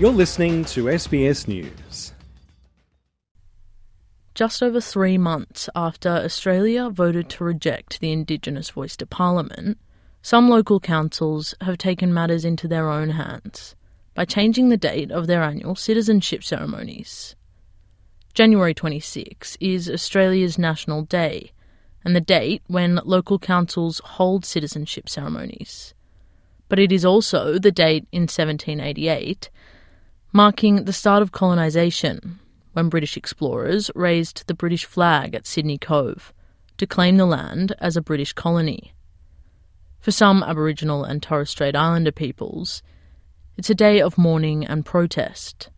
You're listening to SBS News. Just over three months after Australia voted to reject the Indigenous voice to Parliament, some local councils have taken matters into their own hands by changing the date of their annual citizenship ceremonies. January 26 is Australia's National Day and the date when local councils hold citizenship ceremonies. But it is also the date in 1788 marking the start of colonisation when British explorers raised the British flag at Sydney Cove to claim the land as a British colony. For some Aboriginal and Torres Strait Islander peoples, it's a day of mourning and protest.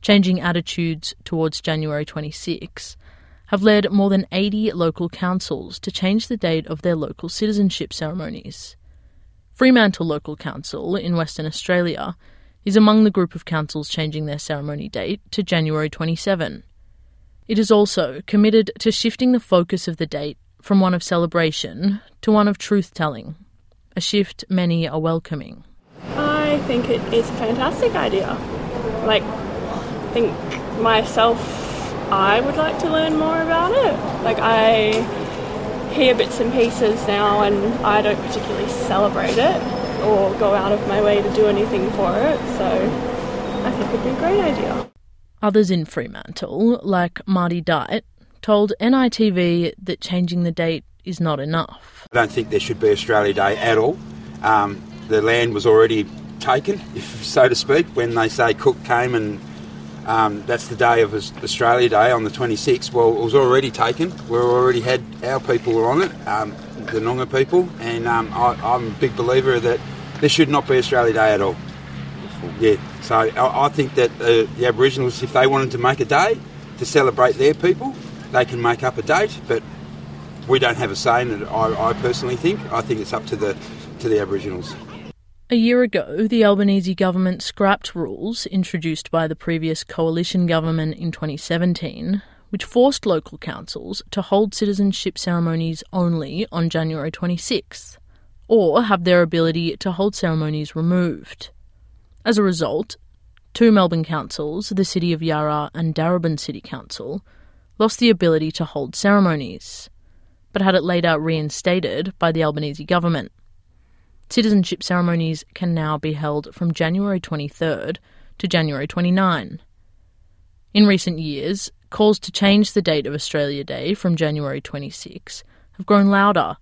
Changing attitudes towards January 26 have led more than 80 local councils to change the date of their local citizenship ceremonies. Fremantle Local Council in Western Australia is among the group of councils changing their ceremony date to January 27. It is also committed to shifting the focus of the date from one of celebration to one of truth telling, a shift many are welcoming. I think it is a fantastic idea. Like, I think myself, I would like to learn more about it. Like, I hear bits and pieces now, and I don't particularly celebrate it or go out of my way to do anything for it. So I think it'd be a great idea. Others in Fremantle, like Marty Diet, told NITV that changing the date is not enough. I don't think there should be Australia Day at all. Um, the land was already taken, if so to speak, when they say Cook came and um, that's the day of Australia Day on the 26th. Well, it was already taken. We already had our people were on it. Um, the Noongar people, and um, I, am a big believer that this should not be Australia Day at all. Yeah, so I, I think that uh, the Aboriginals, if they wanted to make a day to celebrate their people, they can make up a date, but we don't have a say in it. I, I personally think. I think it's up to the to the Aboriginals. A year ago, the Albanese government scrapped rules introduced by the previous coalition government in 2017 which forced local councils to hold citizenship ceremonies only on January 26, or have their ability to hold ceremonies removed. As a result, two Melbourne councils, the City of Yarra and Darebin City Council, lost the ability to hold ceremonies, but had it later reinstated by the Albanese government. Citizenship ceremonies can now be held from January 23rd to January 29. In recent years, calls to change the date of Australia Day from January 26 have grown louder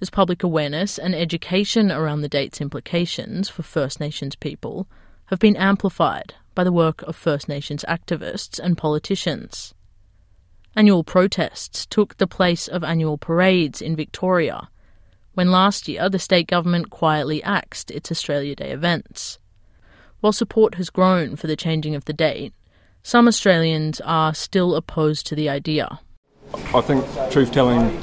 as public awareness and education around the date's implications for First Nations people have been amplified by the work of First Nations activists and politicians. Annual protests took the place of annual parades in Victoria, when last year the state government quietly axed its Australia Day events. While support has grown for the changing of the date, some Australians are still opposed to the idea. I think truth telling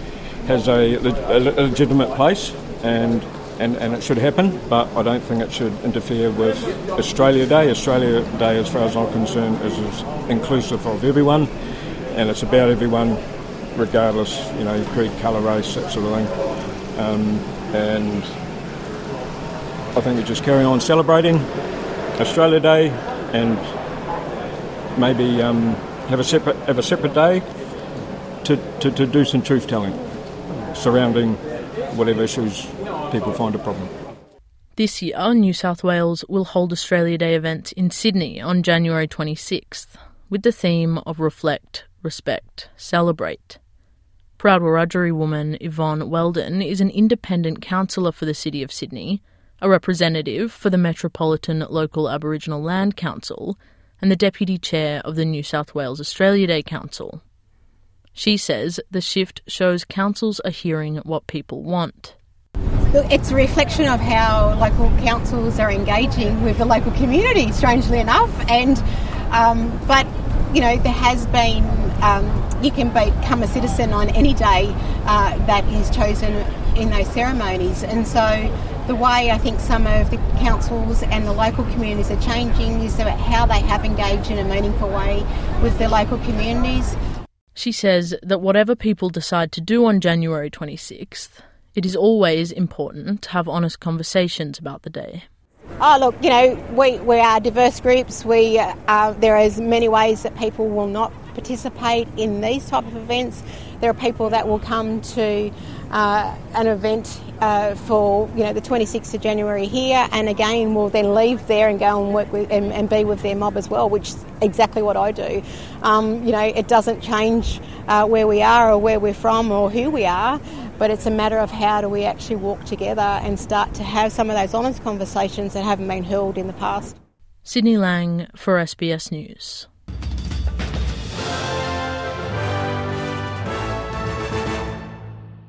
has a, a, legitimate place and, and, and it should happen, but I don't think it should interfere with Australia Day. Australia Day, as far as I'm concerned, is, is inclusive of everyone and it's about everyone regardless, you know, creed, colour, race, that sort of thing. Um, and I think we just carry on celebrating Australia Day and maybe um, have a separate have a separate day to, to, to do some truth telling surrounding whatever issues people find a problem. This year, New South Wales will hold Australia Day events in Sydney on January 26th with the theme of Reflect, Respect, Celebrate. Proud Wiradjuri woman Yvonne Weldon is an independent councillor for the City of Sydney, a representative for the Metropolitan Local Aboriginal Land Council, and the Deputy Chair of the New South Wales Australia Day Council. She says the shift shows councils are hearing what people want. It's a reflection of how local councils are engaging with the local community, strangely enough. And um, but you know there has been um, you can become a citizen on any day uh, that is chosen in those ceremonies, and so the way I think some of the councils and the local communities are changing is about how they have engaged in a meaningful way with their local communities. She says that whatever people decide to do on January 26th, it is always important to have honest conversations about the day. Oh, look, you know, we, we are diverse groups. We uh, There are as many ways that people will not participate in these type of events. There are people that will come to uh, an event uh, for you know the 26th of January here, and again will then leave there and go and work with and, and be with their mob as well, which is exactly what I do. Um, you know, it doesn't change uh, where we are or where we're from or who we are, but it's a matter of how do we actually walk together and start to have some of those honest conversations that haven't been held in the past. Sydney Lang for SBS News.